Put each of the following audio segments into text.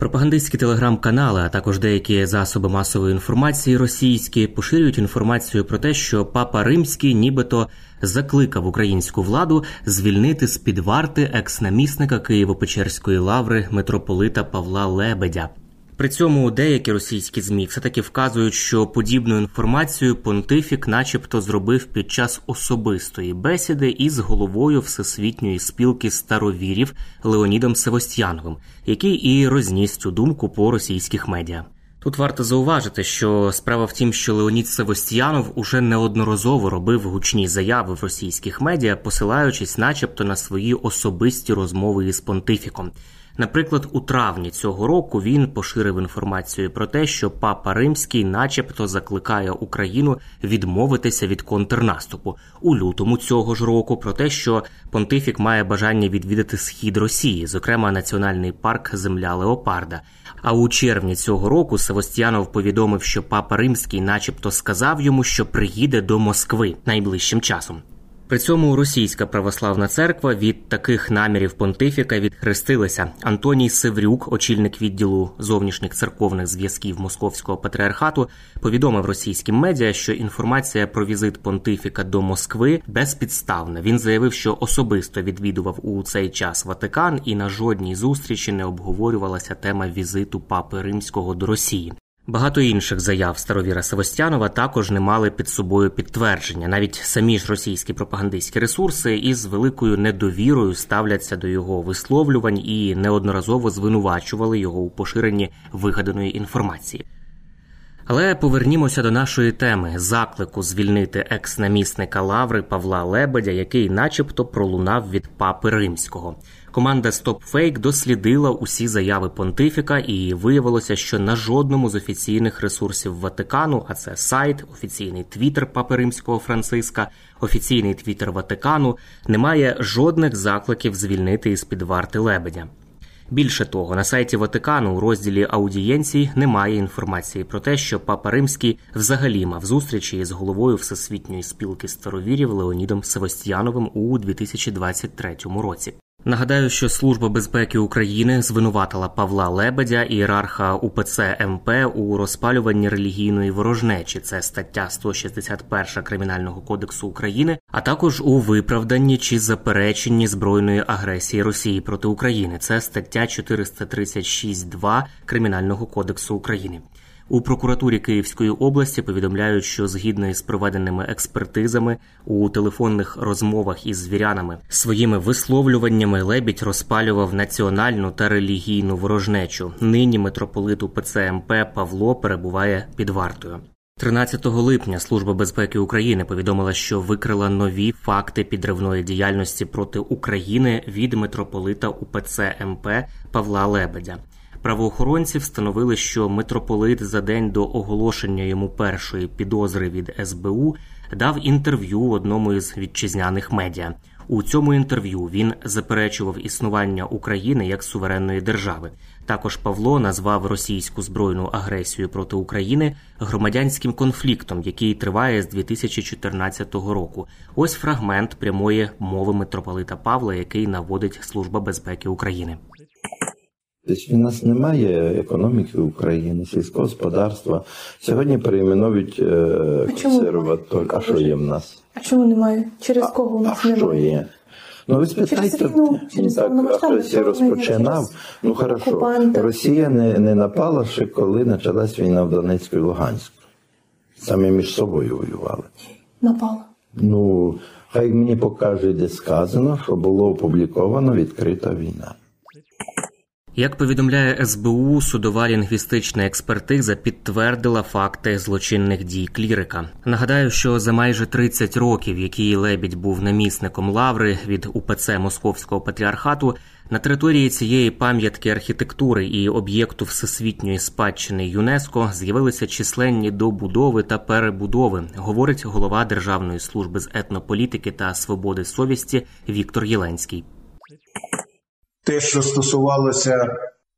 Пропагандистські телеграм-канали, а також деякі засоби масової інформації російські поширюють інформацію про те, що папа римський нібито закликав українську владу звільнити з під варти екс-намісника Києво-Печерської лаври митрополита Павла Лебедя. При цьому деякі російські змі все таки вказують, що подібну інформацію понтифік, начебто, зробив під час особистої бесіди із головою Всесвітньої спілки старовірів Леонідом Севостьяновим, який і розніс цю думку по російських медіа. Тут варто зауважити, що справа в тім, що Леонід Севостьянов уже неодноразово робив гучні заяви в російських медіа, посилаючись, начебто, на свої особисті розмови із понтифіком. Наприклад, у травні цього року він поширив інформацію про те, що папа римський, начебто, закликає Україну відмовитися від контрнаступу у лютому цього ж року. Про те, що понтифік має бажання відвідати схід Росії, зокрема національний парк Земля Леопарда. А у червні цього року Севостьянов повідомив, що папа римський, начебто, сказав йому, що приїде до Москви найближчим часом. При цьому російська православна церква від таких намірів понтифіка відхрестилася. Антоній Севрюк, очільник відділу зовнішніх церковних зв'язків Московського патріархату, повідомив російським медіа, що інформація про візит понтифіка до Москви безпідставна. Він заявив, що особисто відвідував у цей час Ватикан, і на жодній зустрічі не обговорювалася тема візиту папи римського до Росії. Багато інших заяв старовіра Севостянова також не мали під собою підтвердження. Навіть самі ж російські пропагандистські ресурси із великою недовірою ставляться до його висловлювань і неодноразово звинувачували його у поширенні вигаданої інформації. Але повернімося до нашої теми заклику звільнити екс-намісника Лаври Павла Лебедя, який, начебто, пролунав від папи римського. Команда StopFake дослідила усі заяви понтифіка, і виявилося, що на жодному з офіційних ресурсів Ватикану, а це сайт, офіційний твіттер Папи Римського Франциска, офіційний твіттер Ватикану, немає жодних закликів звільнити із під варти лебедя. Більше того, на сайті Ватикану у розділі аудієнцій немає інформації про те, що Папа Римський взагалі мав зустрічі із головою Всесвітньої спілки старовірів Леонідом Севастьяновим у 2023 році. Нагадаю, що Служба безпеки України звинуватила Павла Лебедя, ієрарха УПЦ МП у розпалюванні релігійної ворожнечі. Це стаття 161 кримінального кодексу України, а також у виправданні чи запереченні збройної агресії Росії проти України. Це стаття 436.2 кримінального кодексу України. У прокуратурі Київської області повідомляють, що згідно із проведеними експертизами у телефонних розмовах із звірянами своїми висловлюваннями лебідь розпалював національну та релігійну ворожнечу. Нині митрополит УПЦ МП Павло перебуває під вартою. 13 липня Служба безпеки України повідомила, що викрила нові факти підривної діяльності проти України від митрополита УПЦ МП Павла Лебедя. Правоохоронці встановили, що митрополит за день до оголошення йому першої підозри від СБУ дав інтерв'ю одному із вітчизняних медіа. У цьому інтерв'ю він заперечував існування України як суверенної держави. Також Павло назвав російську збройну агресію проти України громадянським конфліктом, який триває з 2014 року. Ось фрагмент прямої мови митрополита Павла, який наводить Служба безпеки України. Тобто в нас немає економіки України, сільського господарства. Сьогодні перейменують е, А консерваторію. А що є в нас? А чому немає? Через кого у А нас що є? Ну ви спитайте, війну, через так, хтось розпочинав. через Ну хорошо, окупанта. Росія не, не напала ще коли почалась війна в Донецьку і Луганську. Самі між собою воювали. Напала. Ну, хай мені покаже, де сказано, що було опубліковано відкрита війна. Як повідомляє СБУ, судова лінгвістична експертиза підтвердила факти злочинних дій клірика. Нагадаю, що за майже 30 років, які Лебідь був намісником лаври від УПЦ Московського патріархату, на території цієї пам'ятки архітектури і об'єкту всесвітньої спадщини ЮНЕСКО з'явилися численні добудови та перебудови, говорить голова Державної служби з етнополітики та свободи совісті Віктор Єленський. Те, що стосувалося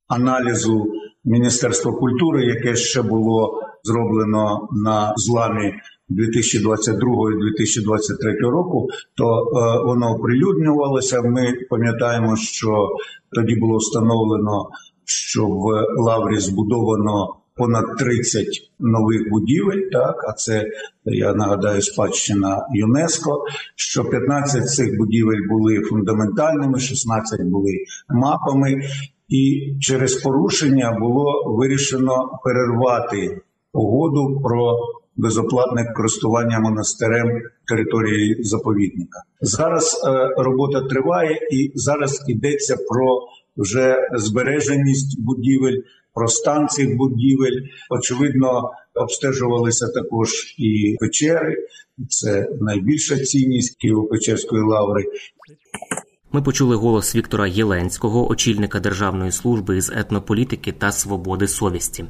аналізу Міністерства культури, яке ще було зроблено на зламі 2022 і 2023 року, то е, воно оприлюднювалося. Ми пам'ятаємо, що тоді було встановлено, що в лаврі збудовано понад 30 нових будівель. Так, а це я нагадаю, спадщина ЮНЕСКО. Що 15 з цих будівель були фундаментальними, 16 були мапами, і через порушення було вирішено перервати угоду про безоплатне користування монастирем території заповідника. Зараз е, робота триває, і зараз йдеться про вже збереженість будівель, про стан цих будівель. Очевидно, обстежувалися також і печери. Це найбільша цінність Києво-Печерської лаври. Ми почули голос Віктора Єленського, очільника Державної служби із етнополітики та свободи совісті.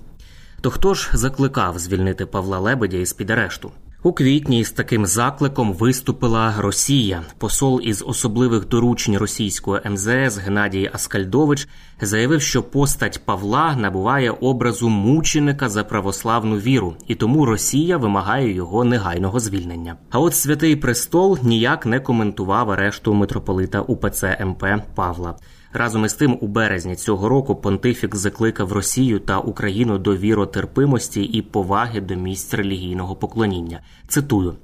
То хто ж закликав звільнити Павла Лебедя із під арешту? У квітні з таким закликом виступила Росія. Посол із особливих доручень російського МЗС Геннадій Аскальдович заявив, що постать Павла набуває образу мученика за православну віру, і тому Росія вимагає його негайного звільнення. А от святий престол ніяк не коментував арешту митрополита УПЦ МП Павла. Разом із тим, у березні цього року понтифік закликав Росію та Україну до віротерпимості і поваги до місць релігійного поклоніння. Цитую.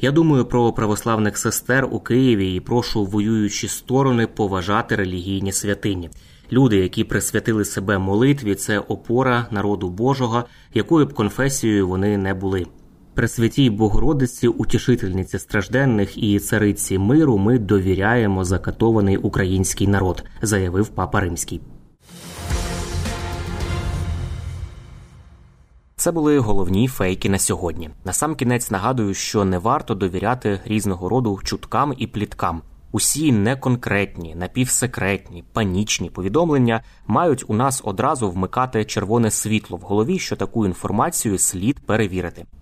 Я думаю про православних сестер у Києві і прошу воюючі сторони поважати релігійні святині. Люди, які присвятили себе молитві, це опора народу Божого, якою б конфесією вони не були. Пресвятій Богородиці, утішительниці стражденних і цариці миру, ми довіряємо закатований український народ, заявив папа Римський. Це були головні фейки на сьогодні. Насамкінець нагадую, що не варто довіряти різного роду чуткам і пліткам. Усі неконкретні, напівсекретні, панічні повідомлення мають у нас одразу вмикати червоне світло в голові, що таку інформацію слід перевірити.